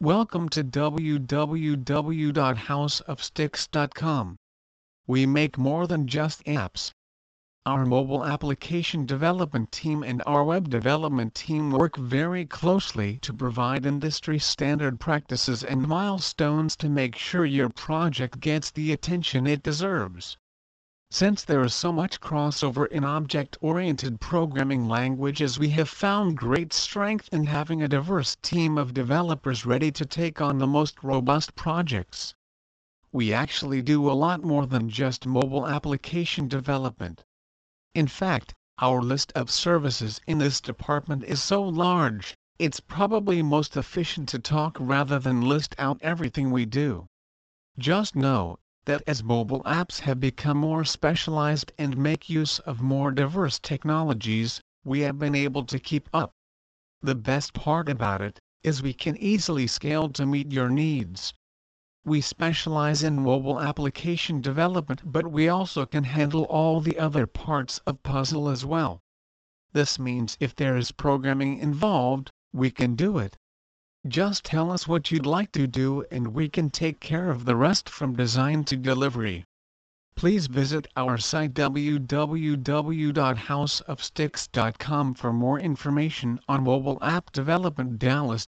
Welcome to www.houseofsticks.com. We make more than just apps. Our mobile application development team and our web development team work very closely to provide industry standard practices and milestones to make sure your project gets the attention it deserves. Since there is so much crossover in object-oriented programming languages we have found great strength in having a diverse team of developers ready to take on the most robust projects. We actually do a lot more than just mobile application development. In fact, our list of services in this department is so large, it's probably most efficient to talk rather than list out everything we do. Just know, that as mobile apps have become more specialized and make use of more diverse technologies, we have been able to keep up. The best part about it, is we can easily scale to meet your needs. We specialize in mobile application development but we also can handle all the other parts of puzzle as well. This means if there is programming involved, we can do it. Just tell us what you'd like to do and we can take care of the rest from design to delivery. Please visit our site www.houseofsticks.com for more information on mobile app development Dallas